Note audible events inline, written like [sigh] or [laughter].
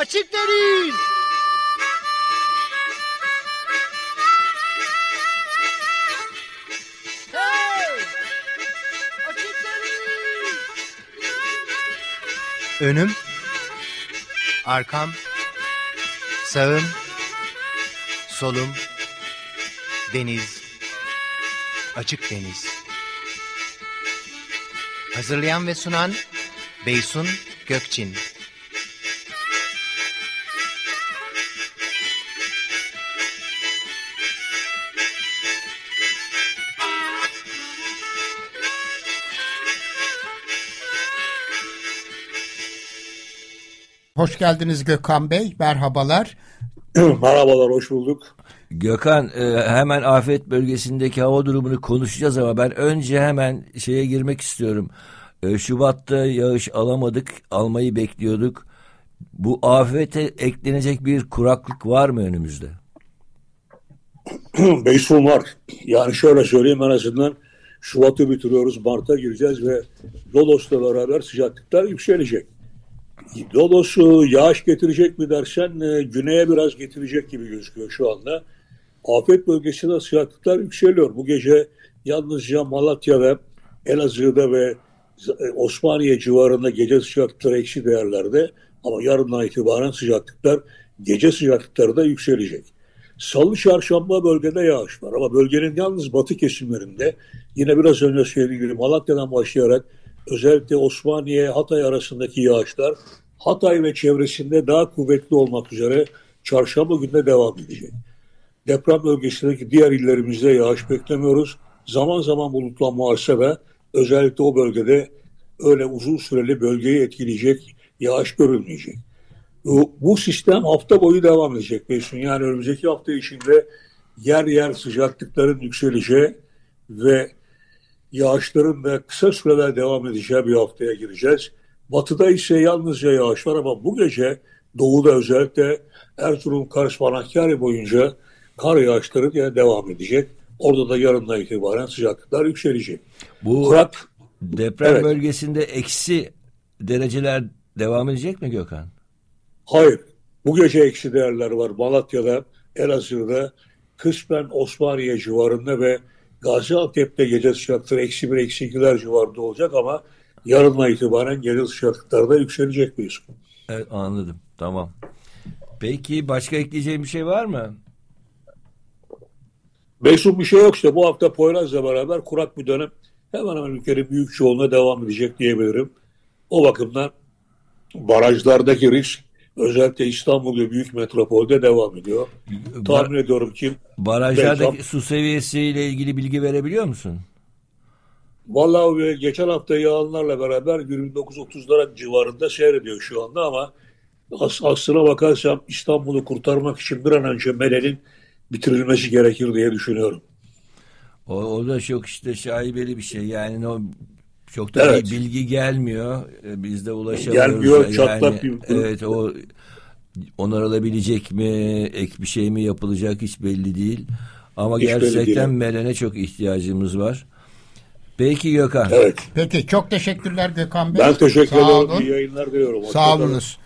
Açık deniz. Önüm, arkam, sağım, solum, deniz, açık deniz. Hazırlayan ve sunan Beysun Gökçin. Hoş geldiniz Gökhan Bey. Merhabalar. [clears throat] Merhabalar, hoş bulduk. Gökhan e, hemen afet bölgesindeki hava durumunu konuşacağız ama ben önce hemen şeye girmek istiyorum. E, Şubat'ta yağış alamadık, almayı bekliyorduk. Bu afete eklenecek bir kuraklık var mı önümüzde? [clears throat] Beysun var. Yani şöyle söyleyeyim en azından Şubat'ı bitiriyoruz, Mart'a gireceğiz ve Lodos'la beraber sıcaklıklar yükselecek. Lodos yağış getirecek mi dersen e, güneye biraz getirecek gibi gözüküyor şu anda. Afet bölgesinde sıcaklıklar yükseliyor. Bu gece yalnızca Malatya'da, Elazığ'da ve e, Osmaniye civarında gece sıcaklıkları eksi değerlerde ama yarından itibaren sıcaklıklar gece sıcaklıkları da yükselecek. Salı çarşamba bölgede yağış var ama bölgenin yalnız batı kesimlerinde yine biraz önce söylediğim gibi Malatya'dan başlayarak özellikle Osmaniye Hatay arasındaki yağışlar Hatay ve çevresinde daha kuvvetli olmak üzere çarşamba günde devam edecek. Deprem bölgesindeki diğer illerimizde yağış beklemiyoruz. Zaman zaman bulutlanma varsa da özellikle o bölgede öyle uzun süreli bölgeyi etkileyecek yağış görülmeyecek. Bu, bu sistem hafta boyu devam edecek Beysun. Yani önümüzdeki hafta içinde yer yer sıcaklıkların yükseleceği ve yağışların da kısa süreler devam edeceği bir haftaya gireceğiz. Batıda ise yalnızca yağış var ama bu gece doğuda özellikle Erzurum, Kars, Manakkari boyunca kar yağışları yine devam edecek. Orada da yarından itibaren sıcaklıklar yükselecek. Bu Kurak, deprem evet. bölgesinde eksi dereceler devam edecek mi Gökhan? Hayır. Bu gece eksi değerler var. Malatya'da, Elazığ'da, kısmen Osmaniye civarında ve Gaziantep'te gece sıcaklıkları eksi bir, eksi ikiler civarında olacak ama yarından itibaren gece sıcaklıklarda yükselecek bir Evet anladım. Tamam. Peki başka ekleyeceğim bir şey var mı? Beysun bir şey yok işte. Bu hafta Poyraz'la beraber kurak bir dönem hemen hemen ülkenin büyük çoğunluğuna devam edecek diyebilirim. O bakımdan barajlardaki risk özellikle İstanbul ve büyük metropolde devam ediyor. Bar Tahmin ediyorum ki barajlardaki belki... su seviyesiyle ilgili bilgi verebiliyor musun? Vallahi geçen hafta yağanlarla beraber 29-30'lara civarında seyrediyor şu anda ama as aslına bakarsam İstanbul'u kurtarmak için bir an önce Mele'nin bitirilmesi gerekir diye düşünüyorum. O, o da çok işte şaibeli bir şey. Yani o çok da evet. bilgi gelmiyor. E, biz de ulaşamıyoruz. Gelmiyor çatlak yani, bir... Evet o onarılabilecek mi, ek bir şey mi yapılacak hiç belli değil. Ama hiç gerçekten Melen'e çok ihtiyacımız var. Peki Gökhan. Evet. Peki çok teşekkürler Gökhan Bey. Ben teşekkür ederim. İyi yayınlar diliyorum. Sağ olunuz.